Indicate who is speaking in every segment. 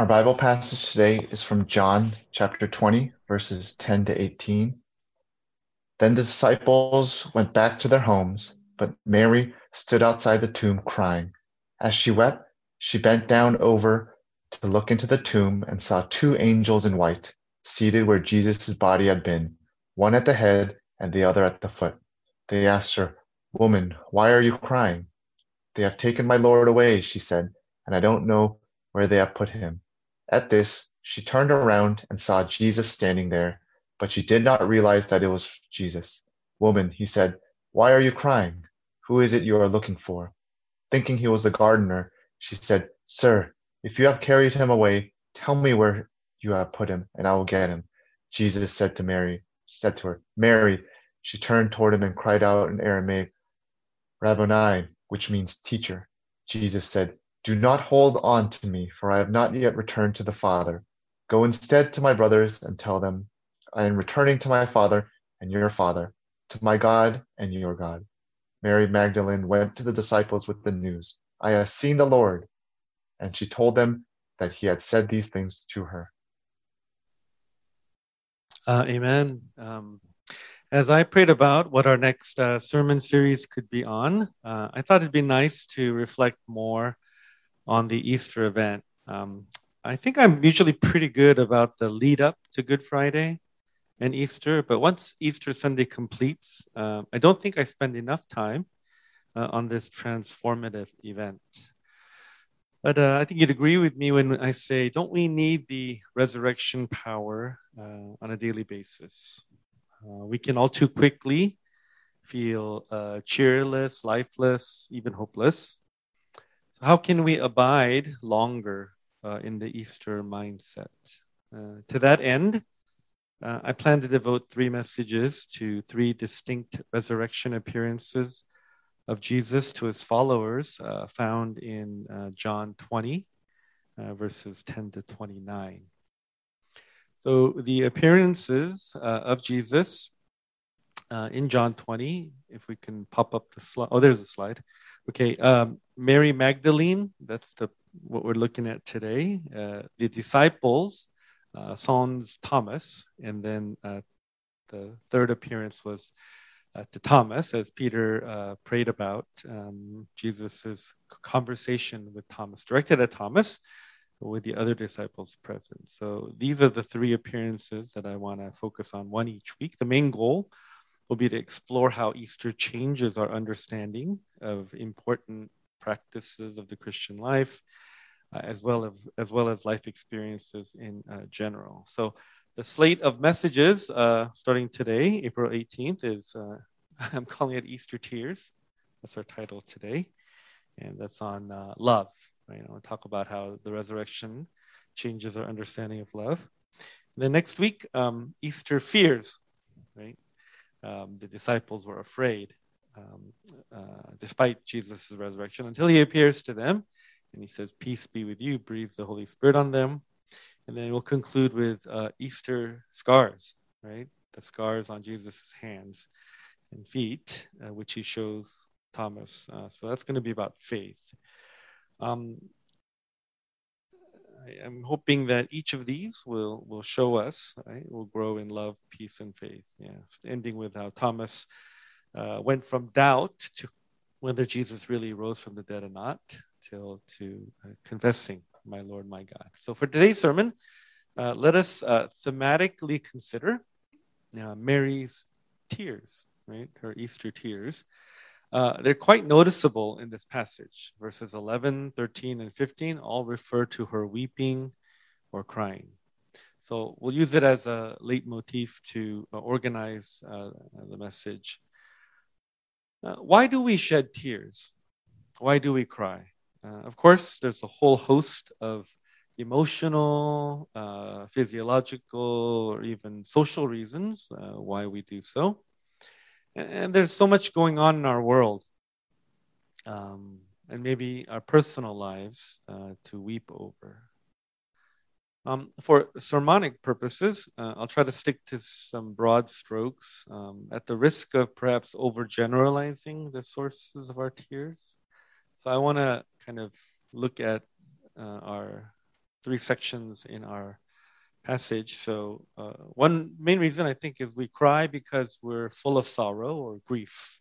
Speaker 1: Our Bible passage today is from John chapter 20, verses 10 to 18. Then the disciples went back to their homes, but Mary stood outside the tomb crying. As she wept, she bent down over to look into the tomb and saw two angels in white seated where Jesus' body had been, one at the head and the other at the foot. They asked her, Woman, why are you crying? They have taken my Lord away, she said, and I don't know where they have put him. At this, she turned around and saw Jesus standing there, but she did not realize that it was Jesus. Woman, he said, why are you crying? Who is it you are looking for? Thinking he was the gardener, she said, Sir, if you have carried him away, tell me where you have put him, and I will get him. Jesus said to Mary, said to her, Mary. She turned toward him and cried out in Aramaic, Rabboni, which means teacher. Jesus said, Do not hold on to me, for I have not yet returned to the Father. Go instead to my brothers and tell them, I am returning to my Father and your Father, to my God and your God. Mary Magdalene went to the disciples with the news, I have seen the Lord. And she told them that he had said these things to her.
Speaker 2: Uh, amen. Um, as I prayed about what our next uh, sermon series could be on, uh, I thought it'd be nice to reflect more on the Easter event. Um, I think I'm usually pretty good about the lead up to Good Friday and Easter, but once Easter Sunday completes, uh, I don't think I spend enough time uh, on this transformative event. But uh, I think you'd agree with me when I say, don't we need the resurrection power uh, on a daily basis? Uh, we can all too quickly feel uh, cheerless, lifeless, even hopeless. So, how can we abide longer uh, in the Easter mindset? Uh, to that end, I plan to devote three messages to three distinct resurrection appearances of Jesus to his followers, uh, found in uh, John 20, uh, verses 10 to 29. So the appearances uh, of Jesus uh, in John 20, if we can pop up the slide. Oh, there's a slide. Okay, um, Mary Magdalene, that's the what we're looking at today. Uh, the disciples, uh, Sons Thomas, and then the third appearance was uh, to Thomas, as Peter uh, prayed about um, Jesus' conversation with Thomas, directed at Thomas with the other disciples present. So these are the three appearances that I want to focus on, one each week. The main goal will be to explore how Easter changes our understanding of important practices of the Christian life, uh, as well as as well as life experiences in uh, general. So the slate of messages uh, starting today, April 18th, is uh, I'm calling it Easter Tears. That's our title today. And that's on uh, love. Right? I want to talk about how the resurrection changes our understanding of love. And then next week, um, Easter Fears. Right? Um, the disciples were afraid um, uh, despite Jesus' resurrection until he appears to them and he says, Peace be with you, breathes the Holy Spirit on them. And then we'll conclude with uh, Easter scars, right? The scars on Jesus' hands and feet, uh, which he shows Thomas. Uh, so that's going to be about faith. Um, I am hoping that each of these will will show us, right? Will grow in love, peace, and faith. Yeah, ending with how Thomas uh, went from doubt to whether Jesus really rose from the dead or not, till to uh, confessing my Lord, my God. So for today's sermon, uh, let us uh, thematically consider uh, Mary's tears, right? Her Easter tears. Uh, they're quite noticeable in this passage. Verses 11, 13, and 15 all refer to her weeping or crying. So we'll use it as a leitmotif to organize the message. Why do we shed tears? Why do we cry? Uh, of course, there's a whole host of emotional, uh, physiological, or even social reasons uh, why we do so. And there's so much going on in our world um, and maybe our personal lives uh, to weep over. Um, for sermonic purposes, uh, I'll try to stick to some broad strokes um, at the risk of perhaps overgeneralizing the sources of our tears. So I want to kind of look at uh, our three sections in our passage. So, uh, one main reason I think is we cry because we're full of sorrow or grief.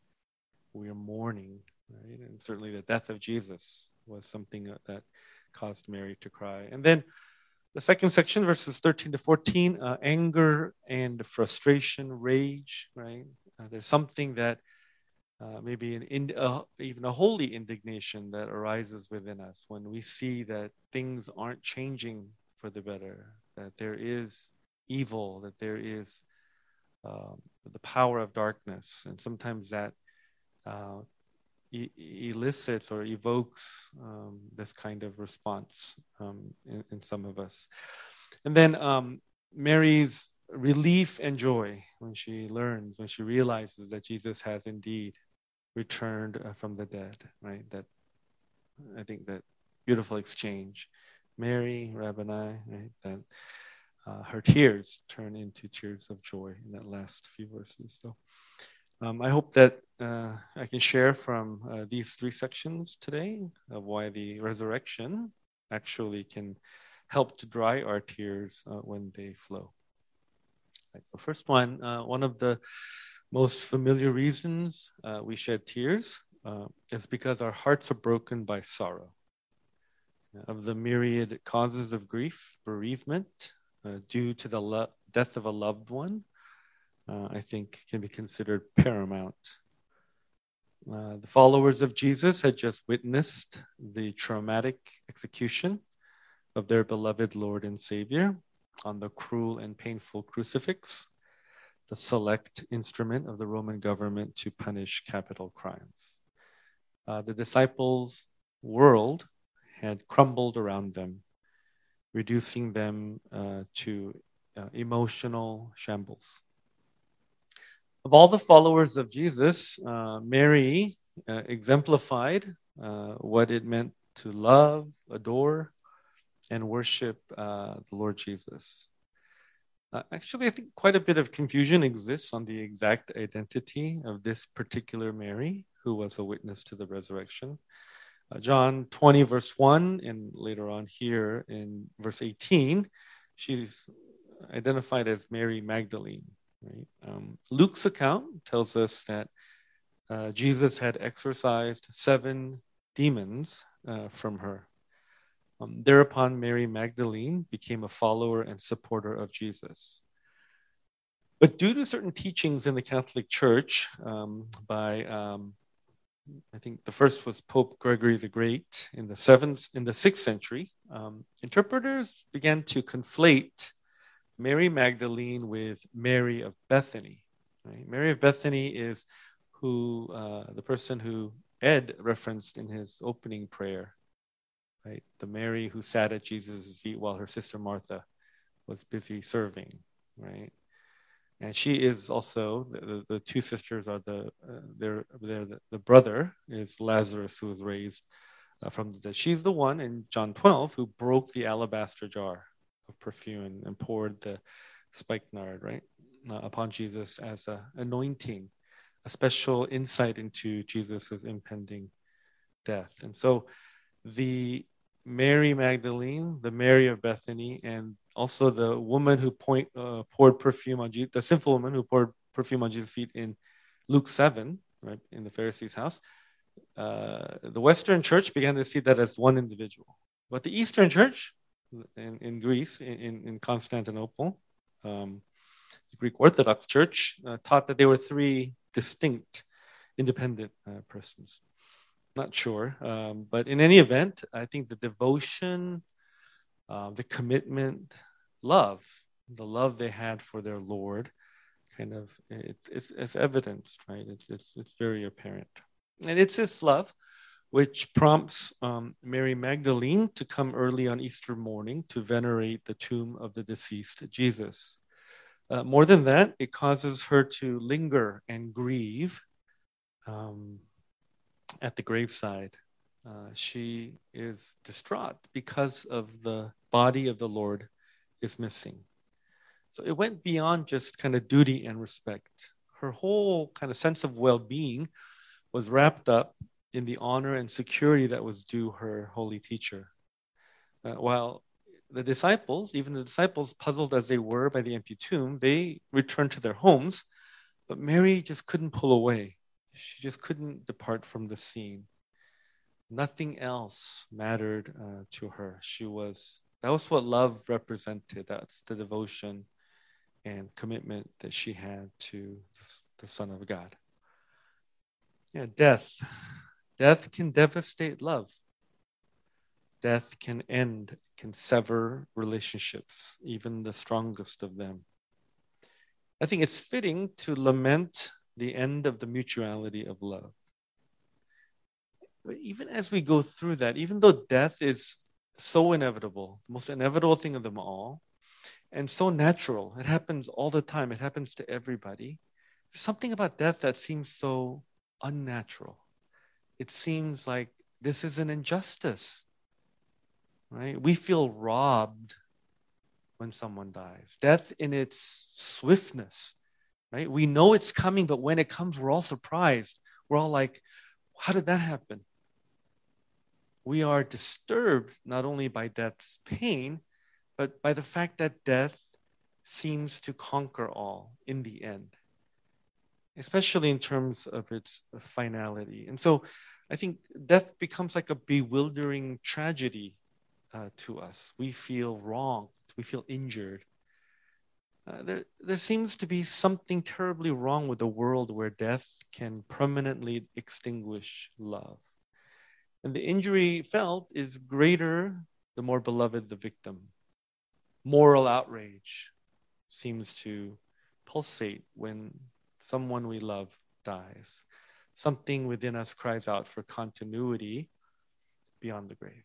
Speaker 2: We are mourning, right? And certainly the death of Jesus was something that caused Mary to cry. And then the second section, verses 13 to 14, uh, anger and frustration, rage, right? Uh, there's something that uh, maybe an in, even a holy indignation that arises within us when we see that things aren't changing for the better, that there is evil, that there is um, the power of darkness, and sometimes that uh, elicits or evokes um, this kind of response um, in, in, some of us. And then um, Mary's relief and joy when she learns, when she realizes that Jesus has indeed returned uh, from the dead, right? That I think that beautiful exchange. Mary, Rabboni, right? That uh, her tears turn into tears of joy in that last few verses. So um, I hope that uh, I can share from uh, these three sections today of why the resurrection actually can help to dry our tears uh, when they flow. Right, so, first one, uh, one of the most familiar reasons uh, we shed tears uh, is because our hearts are broken by sorrow. Of the myriad causes of grief, bereavement due to the lo- death of a loved one, uh, I think can be considered paramount. Uh, the followers of Jesus had just witnessed the traumatic execution of their beloved Lord and Savior on the cruel and painful crucifix, the select instrument of the Roman government to punish capital crimes. Uh, the disciples' world had crumbled around them, reducing them uh, to uh, emotional shambles. Of all the followers of Jesus, uh, Mary uh, exemplified uh, what it meant to love, adore, and worship uh, the Lord Jesus. Uh, actually, I think quite a bit of confusion exists on the exact identity of this particular Mary, who was a witness to the resurrection. Uh, John 20, verse 1, and later on here in verse 18, she's identified as Mary Magdalene. Right? Um, Luke's account tells us that uh, Jesus had exorcised seven demons uh, from her. Um, thereupon, Mary Magdalene became a follower and supporter of Jesus. But due to certain teachings in the Catholic Church um, by, um, I think the first was Pope Gregory the Great in the seventh, in the sixth century, um, interpreters began to conflate Mary Magdalene with Mary of Bethany. Right? Mary of Bethany is who uh, the person who Ed referenced in his opening prayer, right? The Mary who sat at Jesus' feet while her sister Martha was busy serving, right? And she is also the, the, the two sisters are the uh, they're, they're the, the, brother is Lazarus who was raised uh, from the dead. She's the one in John 12 who broke the alabaster jar of perfume and, poured the spikenard right uh, upon Jesus as a anointing, a special insight into Jesus's impending death. And so, the Mary Magdalene, the Mary of Bethany, and also the woman who point, uh, poured perfume on Jesus, the sinful woman who poured perfume on Jesus' feet in Luke 7, right, in the Pharisee's house, uh, the Western church began to see that as one individual. But the Eastern church in, in Greece, in, in Constantinople, um, the Greek Orthodox Church uh, taught that there were three distinct, independent uh, persons. Not sure, um, but in any event, I think the devotion, uh, the commitment, love, the love they had for their Lord, kind of it, it's, it's evidenced, right? It's, it's, it's very apparent. And it's this love which prompts um, Mary Magdalene to come early on Easter morning to venerate the tomb of the deceased Jesus. Uh, more than that, it causes her to linger and grieve um, at the graveside. Uh, she is distraught because of the body of the Lord is missing. So it went beyond just kind of duty and respect. Her whole kind of sense of well being was wrapped up in the honor and security that was due her holy teacher. Uh, while the disciples, even the disciples, puzzled as they were by the empty tomb, they returned to their homes, but Mary just couldn't pull away. She just couldn't depart from the scene. Nothing else mattered uh, to her. She was, that was what love represented. That's the devotion and commitment that she had to the Son of God. Yeah, death. Death can devastate love. Death can end, can sever relationships, even the strongest of them. I think it's fitting to lament the end of the mutuality of love. But even as we go through that, even though death is so inevitable, the most inevitable thing of them all, and so natural, it happens all the time, it happens to everybody. There's something about death that seems so unnatural. It seems like this is an injustice, right? We feel robbed when someone dies. Death in its swiftness, right? We know it's coming, but when it comes, we're all surprised. We're all like, how did that happen? We are disturbed not only by death's pain, but by the fact that death seems to conquer all in the end especially in terms of its finality. And so I think death becomes like a bewildering tragedy uh, to us. We feel wrong, we feel injured. Uh, there, there seems to be something terribly wrong with a world where death can permanently extinguish love. And the injury felt is greater the more beloved the victim. Moral outrage seems to pulsate when someone we love dies. Something within us cries out for continuity beyond the grave.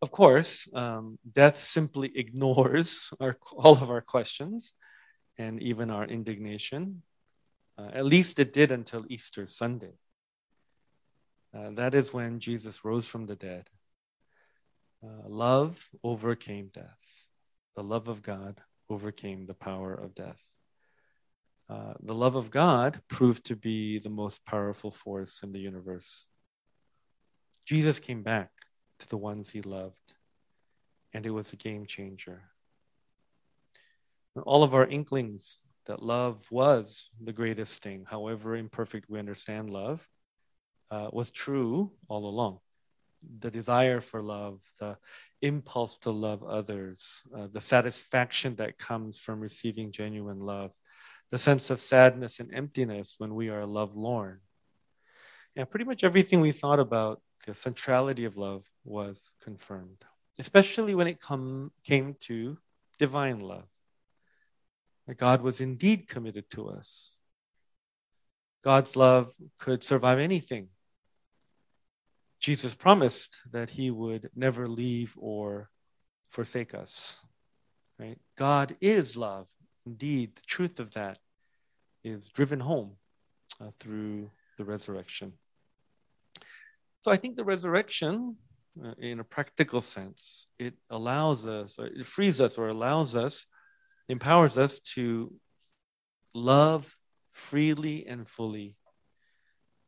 Speaker 2: Of course, um, death simply ignores our, all of our questions and even our indignation. Uh, at least it did until Easter Sunday. Uh, that is when Jesus rose from the dead. Uh, love overcame death. The love of God overcame the power of death. Uh, the love of God proved to be the most powerful force in the universe. Jesus came back to the ones he loved, and it was a game changer. all of our inklings that love was the greatest thing, however imperfect we understand love, uh, was true all along. The desire for love, the impulse to love others, uh, the satisfaction that comes from receiving genuine love the sense of sadness and emptiness when we are lovelorn. And pretty much everything we thought about the centrality of love was confirmed, especially when it come, came to divine love. That God was indeed committed to us. God's love could survive anything. Jesus promised that he would never leave or forsake us. Right? God is love. Indeed, the truth of that is driven home uh, through the resurrection. So I think the resurrection, uh, in a practical sense, it allows us, it frees us, or allows us, empowers us to love freely and fully,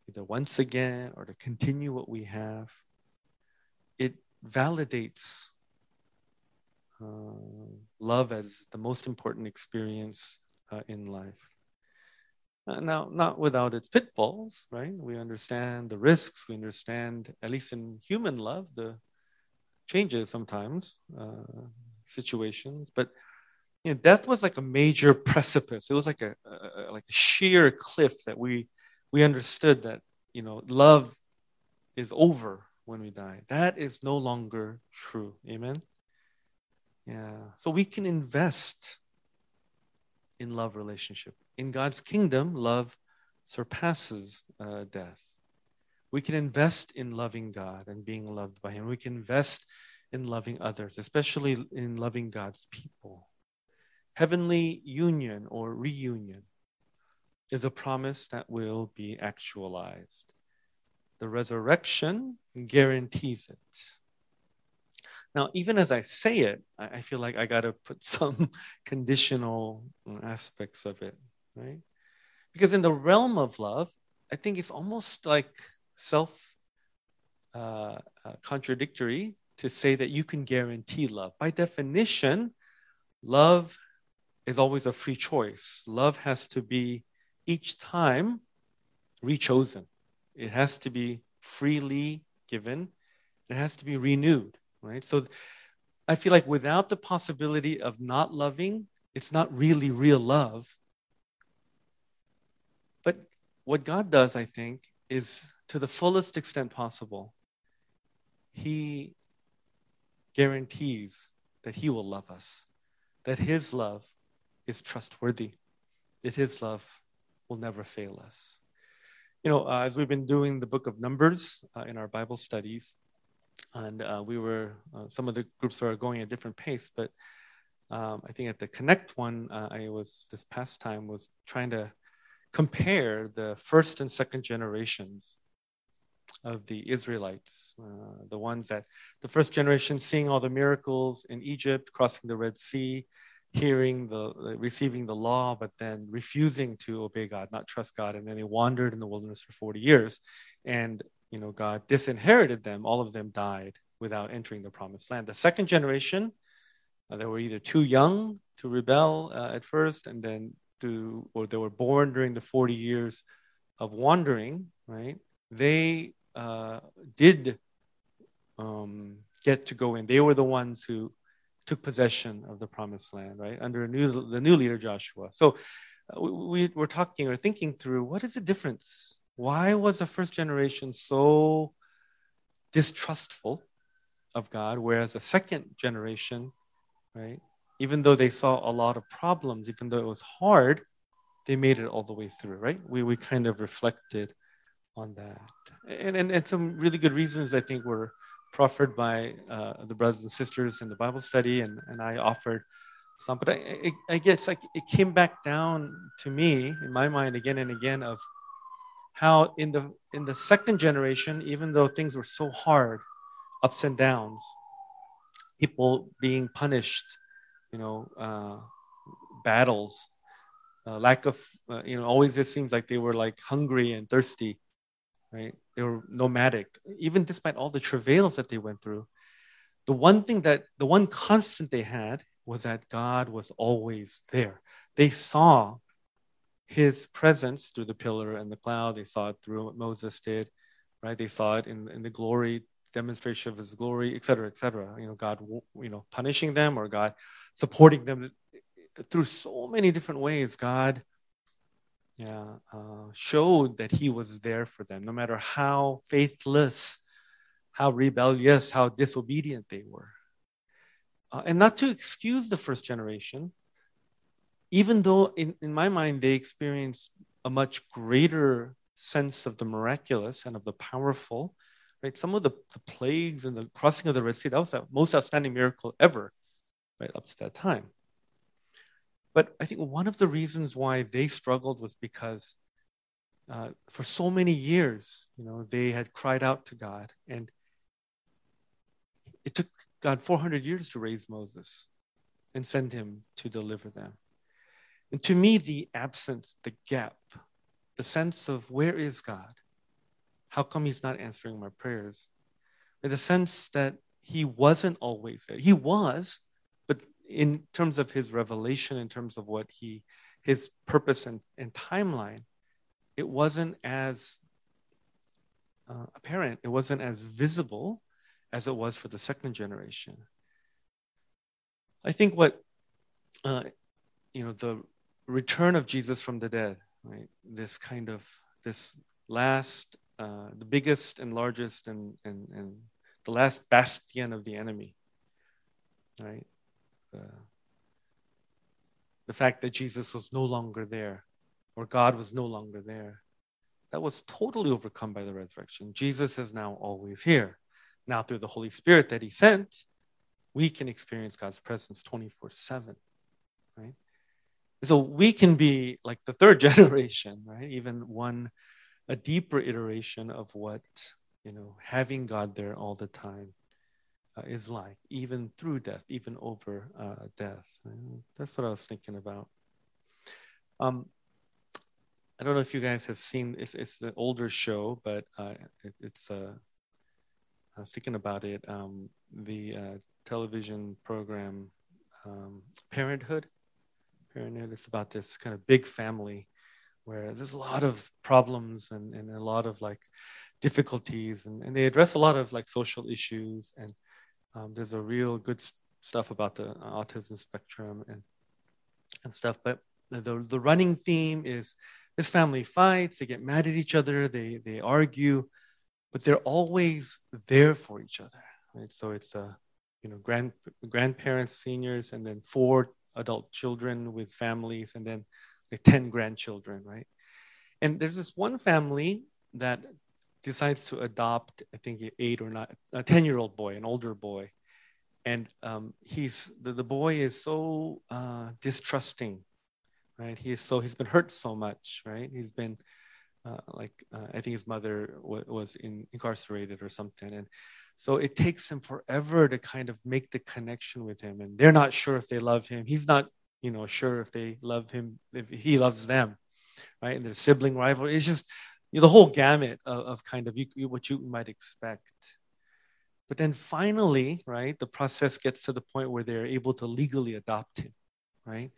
Speaker 2: either once again or to continue what we have. It validates love as the most important experience uh, in life. Uh, now, not without its pitfalls, right? We understand the risks. We understand, at least in human love, the changes sometimes, uh, situations. But you know, death was like a major precipice. It was like a, a like a sheer cliff that we we understood that you know love is over when we die. That is no longer true. Amen. Yeah. So we can invest in love relationship. In God's kingdom, love surpasses uh, death. We can invest in loving God and being loved by Him. We can invest in loving others, especially in loving God's people. Heavenly union or reunion is a promise that will be actualized. The resurrection guarantees it. Now, even as I say it, I feel like I got to put some conditional aspects of it, right? Because in the realm of love, I think it's almost like self uh, uh, contradictory to say that you can guarantee love. By definition, love is always a free choice. Love has to be each time rechosen. It has to be freely given. It has to be renewed, right? So I feel like without the possibility of not loving, it's not really real love. But what God does, I think, is to the fullest extent possible, He guarantees that He will love us, that His love is trustworthy, that His love will never fail us. You know, uh, as we've been doing the book of Numbers uh, in our Bible studies, and uh, we were, uh, some of the groups are going at different pace, but um, I think at the Connect one, uh, I was this past time was trying to compare the first and second generations of the Israelites, uh, the ones that the first generation seeing all the miracles in Egypt, crossing the Red Sea, hearing the receiving the law, but then refusing to obey God, not trust God, and then they wandered in the wilderness for 40 years, and you know God disinherited them. All of them died without entering the promised land. The second generation, uh, they were either too young to rebel uh, at first, and then to, or they were born during the 40 years of wandering, right? They uh, did um, get to go in. They were the ones who took possession of the promised land, right? Under new, the new leader, Joshua. So uh, we, were talking or thinking through what is the difference? Why was the first generation so distrustful of God, whereas the second generation, right, even though they saw a lot of problems, even though it was hard, they made it all the way through, right? We, we kind of reflected on that. And, and, and some really good reasons I think were proffered by uh, the brothers and sisters in the Bible study, and, and I offered some. But I, I, I guess like it came back down to me in my mind again and again of how in the in the second generation, even though things were so hard, ups and downs, people being punished, you know, uh, battles, uh, lack of, uh, you know, always it seems like they were like hungry and thirsty, right? They were nomadic, even despite all the travails that they went through. The one thing that, the one constant they had was that God was always there. They saw his presence through the pillar and the cloud. They saw it through what Moses did, right? They saw it in, in the glory, demonstration of his glory, et cetera, et cetera. You know, God, you know, punishing them or God supporting them through so many different ways. God yeah, uh, showed that he was there for them, no matter how faithless, how rebellious, how disobedient they were. Uh, and not to excuse the first generation, even though in, in my mind they experienced a much greater sense of the miraculous and of the powerful, right? Some of the, the plagues and the crossing of the Red Sea, that was the most outstanding miracle ever, right, up to that time. But I think one of the reasons why they struggled was because uh, for so many years, you know, they had cried out to God, and it took God 400 years to raise Moses and send him to deliver them. And to me, the absence, the gap, the sense of where is God? How come he's not answering my prayers? the sense that he wasn't always there. He was, but in terms of his revelation, in terms of what he, his purpose and, and timeline, it wasn't as uh, apparent, it wasn't as visible as it was for the second generation. I think what, uh, you know, the return of Jesus from the dead, right? This kind of, this last, uh, the biggest and largest and, and, and the last bastion of the enemy, right? Uh, the fact that Jesus was no longer there or God was no longer there. That was totally overcome by the resurrection. Jesus is now always here. Now, through the Holy Spirit that He sent, we can experience God's presence 24 7, right? So we can be like the third generation, right? Even one, a deeper iteration of what, you know, having God there all the time uh, is like, even through death, even over uh, death. That's what I was thinking about. Um, I don't know if you guys have seen it's, it's the older show, but uh, it, it's uh, I was thinking about it. Um, the uh, television program um, Parenthood. Parenthood. It's about this kind of big family where there's a lot of problems and, and a lot of like difficulties, and, and they address a lot of like social issues. And um, there's a real good stuff about the autism spectrum and and stuff. But the the running theme is this family fights, they get mad at each other, they they argue, but they're always there for each other. Right? So it's a you know grand grandparents, seniors, and then four adult children with families, and then like ten grandchildren, right? And there's this one family that decides to adopt, I think, eight or not, a ten-year-old boy, an older boy, and um, he's the, the boy is so uh, distrusting right? He's so he's been hurt so much right? He's been uh, like uh, i think his mother w- was in, incarcerated or something. And so it takes him forever to kind of make the connection with him and they're not sure if they love him. He's not you know sure if they love him if he loves them right? And their sibling rivalry it's just you know, the whole gamut of, of kind of you, what you might expect. But then finally, right, the process gets to the point where they're able to legally adopt him, right?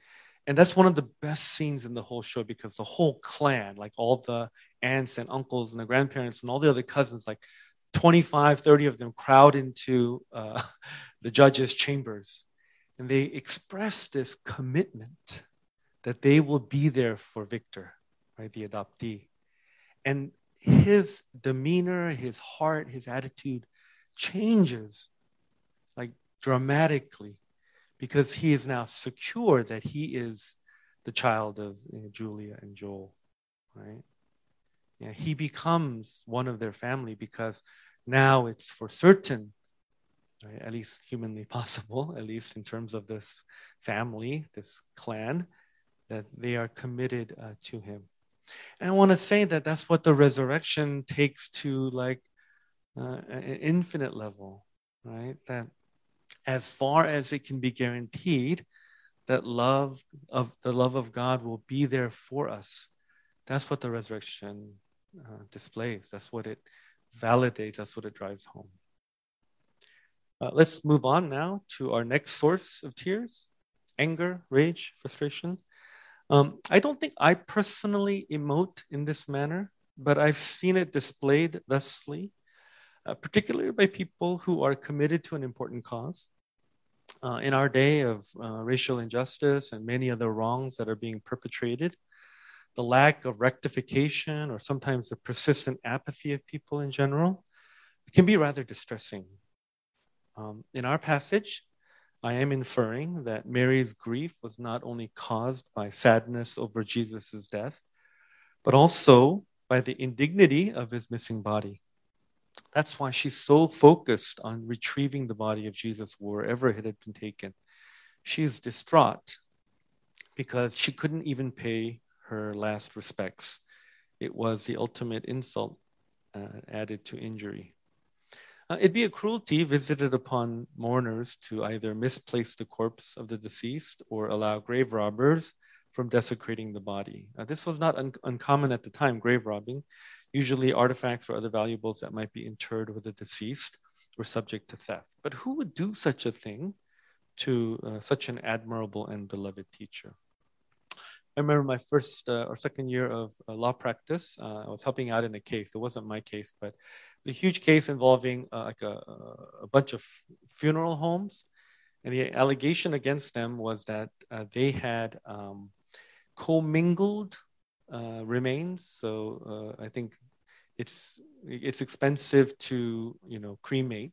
Speaker 2: And that's one of the best scenes in the whole show because the whole clan, like all the aunts and uncles and the grandparents and all the other cousins, like 25, 30 of them crowd into uh, the judge's chambers. And they express this commitment that they will be there for Victor, right, the adoptee. And his demeanor, his heart, his attitude changes like dramatically because he is now secure that he is the child of you know, Julia and Joel, right? He becomes one of their family because now it's for certain, right, at least humanly possible, at least in terms of this family, this clan, that they are committed uh, to him. And I want to say that that's what the resurrection takes to like uh, an infinite level, right? That as far as it can be guaranteed, that love of the love of God will be there for us. That's what the resurrection uh, displays. That's what it validates. That's what it drives home. Uh, let's move on now to our next source of tears anger, rage, frustration. Um, I don't think I personally emote in this manner, but I've seen it displayed thusly uh, particularly by people who are committed to an important cause. Uh, in our day of uh, racial injustice and many other wrongs that are being perpetrated, the lack of rectification or sometimes the persistent apathy of people in general can be rather distressing. Um, in our passage, I am inferring that Mary's grief was not only caused by sadness over Jesus' death, but also by the indignity of his missing body. That's why she's so focused on retrieving the body of Jesus wherever it had been taken. She's distraught because she couldn't even pay her last respects. It was the ultimate insult uh, added to injury. Uh, it'd be a cruelty visited upon mourners to either misplace the corpse of the deceased or allow grave robbers from desecrating the body. Uh, this was not un- uncommon at the time, grave robbing. Usually, artifacts or other valuables that might be interred with the deceased were subject to theft. But who would do such a thing to uh, such an admirable and beloved teacher? I remember my first uh, or second year of uh, law practice. Uh, I was helping out in a case. It wasn't my case, but was a huge case involving uh, like a, a, bunch of funeral homes. And the allegation against them was that uh, they had um, commingled uh, remains. So I think it's it's expensive to you know cremate.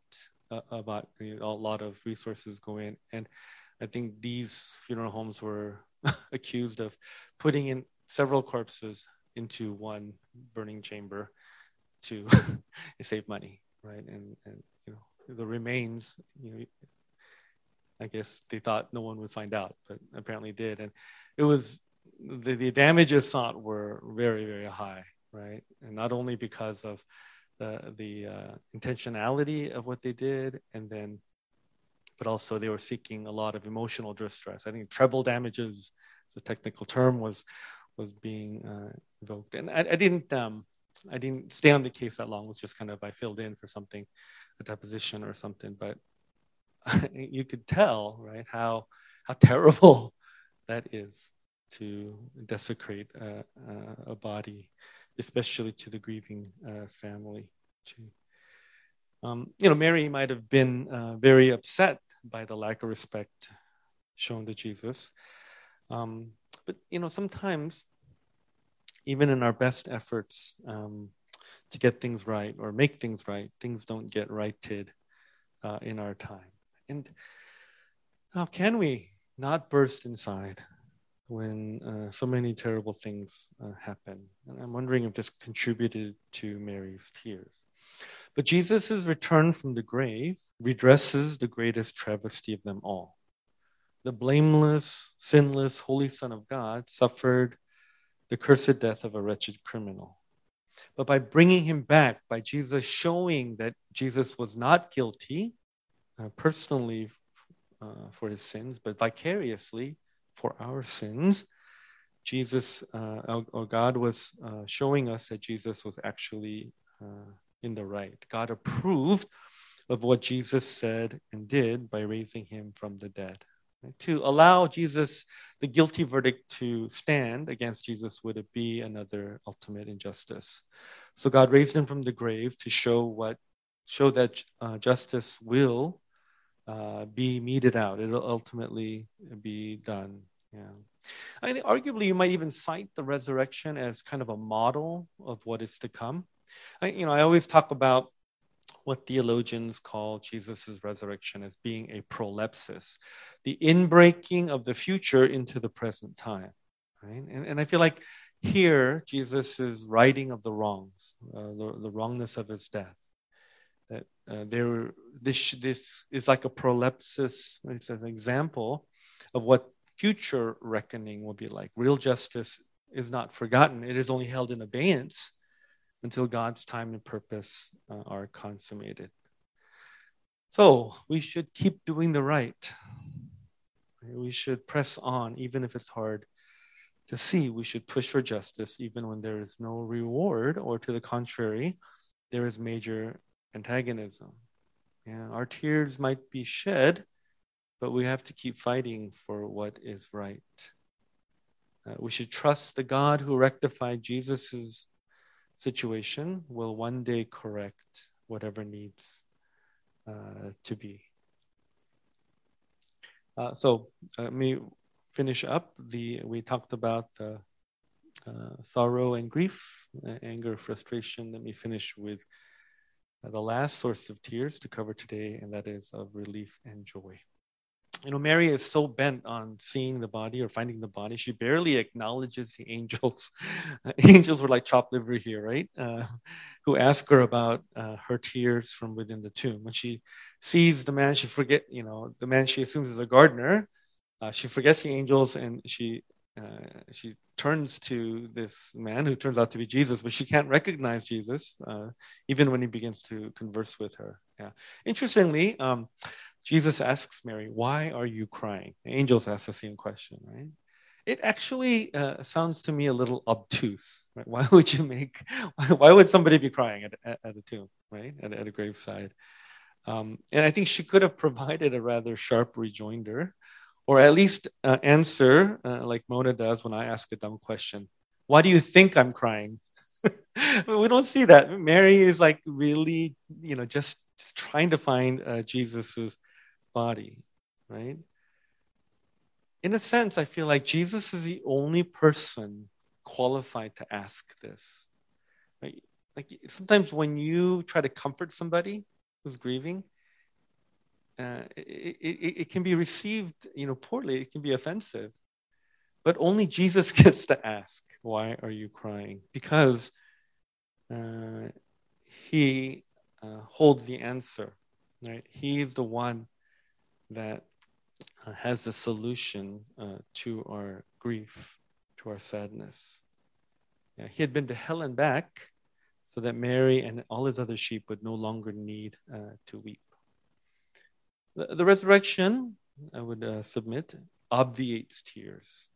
Speaker 2: About you know, a lot of resources go in, and I think these funeral homes were accused of putting in several corpses into one burning chamber to save money, right? And and you know the remains, you know, I guess they thought no one would find out, but apparently did, and it was the, the damages sought were very, very high, right? And not only because of the, the uh, intentionality of what they did, and then, but also they were seeking a lot of emotional distress. I think treble damages, the technical term, was was being uh, invoked. And I, I didn't um, I didn't stay on the case that long. It was just kind of I filled in for something, a deposition or something. But you could tell, right, how how terrible that is to desecrate a body, especially to the grieving uh, family. Um, you know, Mary might have been uh, very upset by the lack of respect shown to Jesus. Um, but, you know, sometimes, even in our best efforts um, to get things right or make things right, things don't get righted uh, in our time. And how can we not burst inside when uh, so many terrible things uh, happen? And I'm wondering if this contributed to Mary's tears. But Jesus' return from the grave redresses the greatest travesty of them all. The blameless, sinless, holy Son of God suffered the cursed death of a wretched criminal. But by bringing him back, by Jesus showing that Jesus was not guilty uh, personally uh, for his sins, but vicariously for our sins, Jesus uh, or God was uh, showing us that Jesus was actually uh, in the right. God approved of what Jesus said and did by raising him from the dead. To allow Jesus, the guilty verdict, to stand against Jesus would it be another ultimate injustice. So God raised him from the grave to show what, show that uh, justice will uh, be meted out. It'll ultimately be done. Yeah. I think arguably you might even cite the resurrection as kind of a model of what is to come. I, you know, I always talk about what theologians call Jesus' resurrection as being a prolepsis, the inbreaking of the future into the present time. Right? And, and I feel like here Jesus is writing of the wrongs, uh, the, the wrongness of his death. That uh, there, this, this is like a prolepsis, it's an example of what future reckoning will be like. Real justice is not forgotten, it is only held in abeyance until God's time and purpose uh, are consummated. So we should keep doing the right. We should press on, even if it's hard to see. We should push for justice, even when there is no reward, or to the contrary, there is major antagonism. Yeah, our tears might be shed, but we have to keep fighting for what is right. Uh, we should trust the God who rectified Jesus's situation will one day correct whatever needs uh, to be. Uh, so uh, let me finish up. The we talked about the uh, sorrow and grief, uh, anger, frustration. Let me finish with the last source of tears to cover today, and that is of relief and joy you know, Mary is so bent on seeing the body or finding the body, she barely acknowledges the angels. angels were like chopped liver here, right? Uh, who ask her about uh, her tears from within the tomb. When she sees the man, she forget, you know, the man she assumes is a gardener. Uh, she forgets the angels and she uh, she turns to this man who turns out to be Jesus, but she can't recognize Jesus uh, even when he begins to converse with her. Yeah, interestingly. Um, Jesus asks Mary, Why are you crying? The angels ask the same question, right? It actually uh, sounds to me a little obtuse. Right? Why would you make, why would somebody be crying at, at, at a tomb, right? At, at a graveside? Um, and I think she could have provided a rather sharp rejoinder, or at least uh, answer uh, like Mona does when I ask a dumb question. Why do you think I'm crying? we don't see that. Mary is like really, you know, just, just trying to find uh, Jesus's body, right? In a sense, I feel like Jesus is the only person qualified to ask this. Right? Like sometimes when you try to comfort somebody who's grieving, uh, it, it, it can be received, you know, poorly. It can be offensive, but only Jesus gets to ask, "Why are you crying?" Because uh, He uh, holds the answer. Right? He is the one that uh, has a solution uh, to our grief, to our sadness. Yeah, he had been to hell and back so that Mary and all his other sheep would no longer need uh, to weep. The, the, resurrection, I would uh, submit, obviates tears,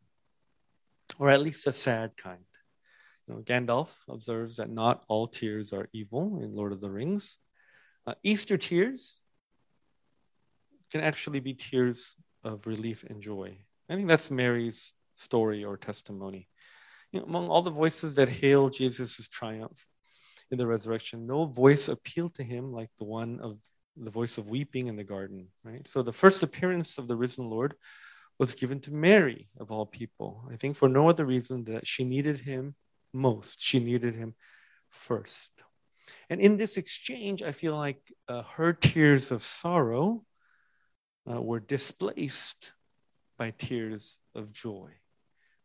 Speaker 2: or at least a sad kind. You know, Gandalf observes that not all tears are evil in Lord of the Rings. Uh, Easter tears can actually be tears of relief and joy. I think that's Mary's story or testimony. You know, among all the voices that hail Jesus' triumph in the resurrection, no voice appealed to him like the one of the voice of weeping in the garden, right? So the first appearance of the risen Lord was given to Mary, of all people. I think for no other reason that she needed him most. She needed him first. And in this exchange, I feel like uh, her tears of sorrow uh, were displaced by tears of joy.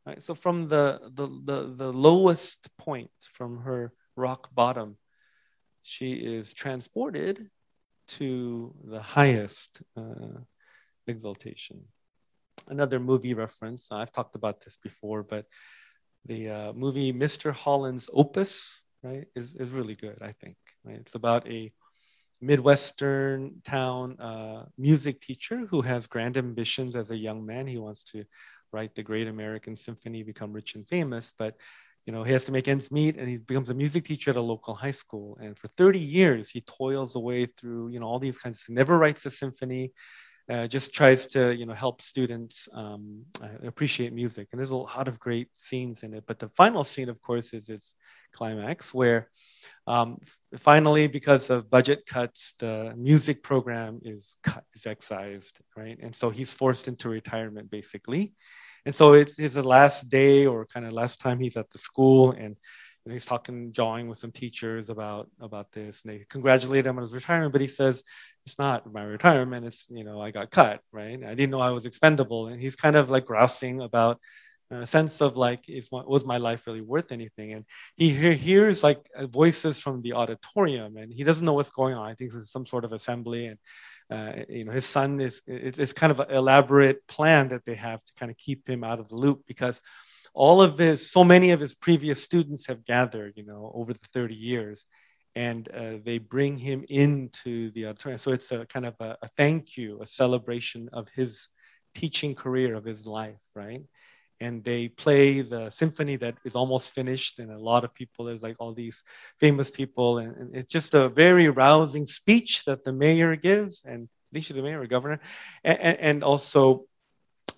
Speaker 2: Right? So from the, the, the, the lowest point, from her rock bottom, she is transported to the highest uh, exaltation. Another movie reference, I've talked about this before, but the uh, movie Mr. Holland's Opus, right, is, is really good, I think. Right? It's about a Midwestern town uh, music teacher who has grand ambitions as a young man. He wants to write the great American symphony, become rich and famous, but you know, he has to make ends meet and he becomes a music teacher at a local high school. And for 30 years, he toils away through, you know, all these kinds of, never writes a symphony, uh, just tries to, you know, help students um, uh, appreciate music. And there's a lot of great scenes in it. But the final scene, of course, is its climax where um, finally, because of budget cuts, the music program is cut, is excised, right? And so he's forced into retirement, basically. And so it's his last day or kind of last time he's at the school and know, he's talking, jawing with some teachers about about this, and they congratulate him on his retirement. But he says, "It's not my retirement. It's you know I got cut, right? I didn't know I was expendable." And he's kind of like grousing about a sense of like, is my, was my life really worth anything? And he hears like voices from the auditorium, and he doesn't know what's going on. I think it's some sort of assembly, and uh, you know his son is it's kind of an elaborate plan that they have to kind of keep him out of the loop because all of his so many of his previous students have gathered you know over the 30 years and uh, they bring him into the auditorium. So it's a kind of a, a thank you a celebration of his teaching career of his life right? And they play the symphony that is almost finished and a lot of people there's like all these famous people and, and it's just a very rousing speech that the mayor gives and I the mayor or governor and, and also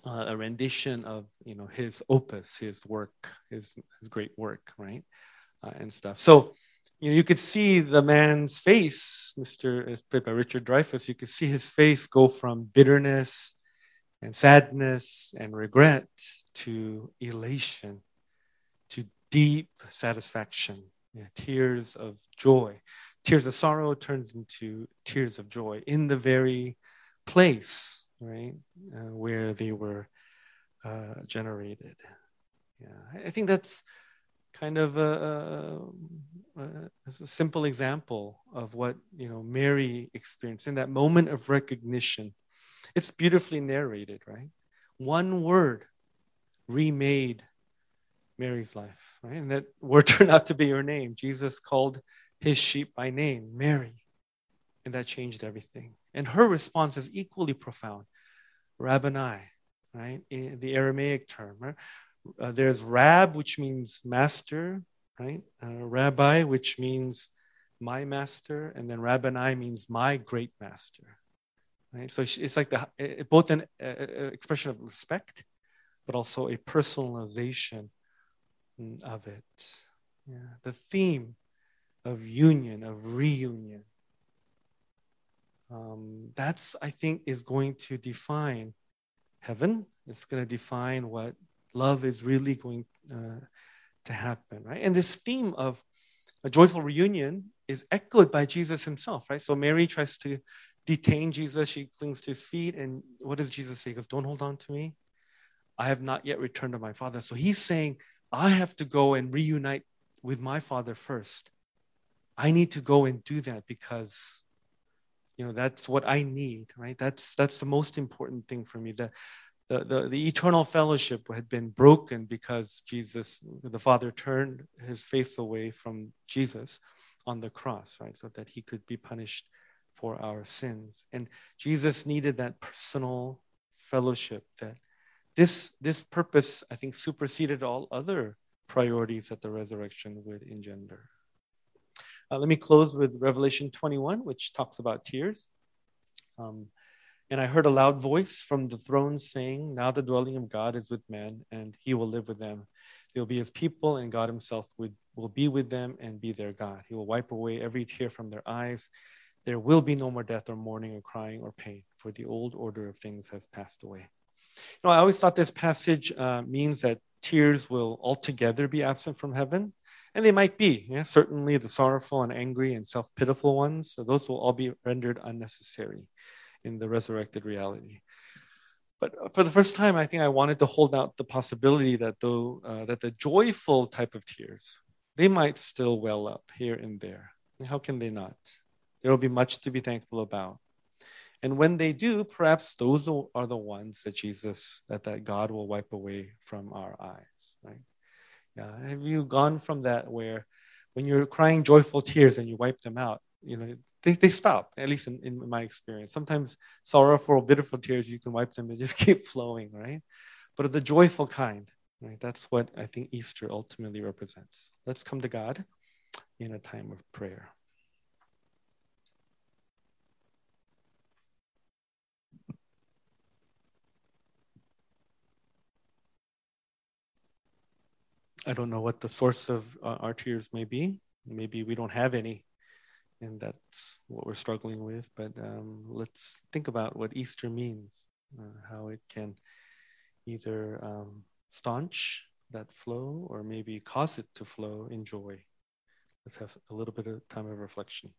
Speaker 2: uh, a rendition of you know his opus his work his, his great work right uh, and stuff so you know you could see the man's face mr played by richard dreyfuss you could see his face go from bitterness and sadness and regret to elation, to deep satisfaction, yeah, tears of joy. Tears of sorrow turns into tears of joy in the very place, right, uh, where they were uh, generated. Yeah, I think that's kind of a, a, a, simple example of what you know Mary experienced in that moment of recognition. It's beautifully narrated, right? One word remade Mary's life, right? And that word turned out to be her name. Jesus called his sheep by name, Mary. And that changed everything. And her response is equally profound. Rabboni, right? In the Aramaic term. Right? Uh, there's Rab, which means master, right? Uh, rabbi, which means my master, and then Rabboni means my great master, right? So it's like the both an uh, expression of respect but also a personalization of it. Yeah. The theme of union, of reunion. Um, that's, I think, is going to define heaven. It's going to define what love is really going uh, to happen, right? And this theme of a joyful reunion is echoed by Jesus himself, right? So Mary tries to detain Jesus. She clings to his feet. And what does Jesus say? He goes, Don't hold on to me. I have not yet returned to my father. So he's saying, I have to go and reunite with my father first. I need to go and do that because you know that's what I need, right? That's that's the most important thing for me. The the, the, the eternal fellowship had been broken because Jesus, the Father, turned his face away from Jesus on the cross, right? So that he could be punished for our sins. And Jesus needed that personal fellowship that this, this purpose, I think, superseded all other priorities that the resurrection would engender. Uh, let me close with Revelation 21, which talks about tears. Um, and I heard a loud voice from the throne saying, Now the dwelling of God is with men, and he will live with them. They'll be his people, and God himself would, will be with them and be their God. He will wipe away every tear from their eyes. There will be no more death or mourning or crying or pain, for the old order of things has passed away. You know, I always thought this passage uh, means that tears will altogether be absent from heaven. And they might be, yeah, certainly the sorrowful and angry and self pitiful ones. So those will all be rendered unnecessary in the resurrected reality. But for the first time, I think I wanted to hold out the possibility that though uh, that the joyful type of tears, they might still well up here and there. How can they not? There will be much to be thankful about. And when they do, perhaps those are the ones that Jesus, that, that God will wipe away from our eyes, right? Yeah. Have you gone from that where when you're crying joyful tears and you wipe them out, you know, they, they stop, at least in, in my experience. Sometimes sorrowful, bitter tears, you can wipe them, and just keep flowing, right? But the joyful kind, right? That's what I think Easter ultimately represents. Let's come to God in a time of prayer. I don't know what the source of uh, our tears may be. Maybe we don't have any, and that's what we're struggling with. But um, let's think about what Easter means, uh, how it can either um, staunch that flow or maybe cause it to flow in joy. Let's have a little bit of time of reflection.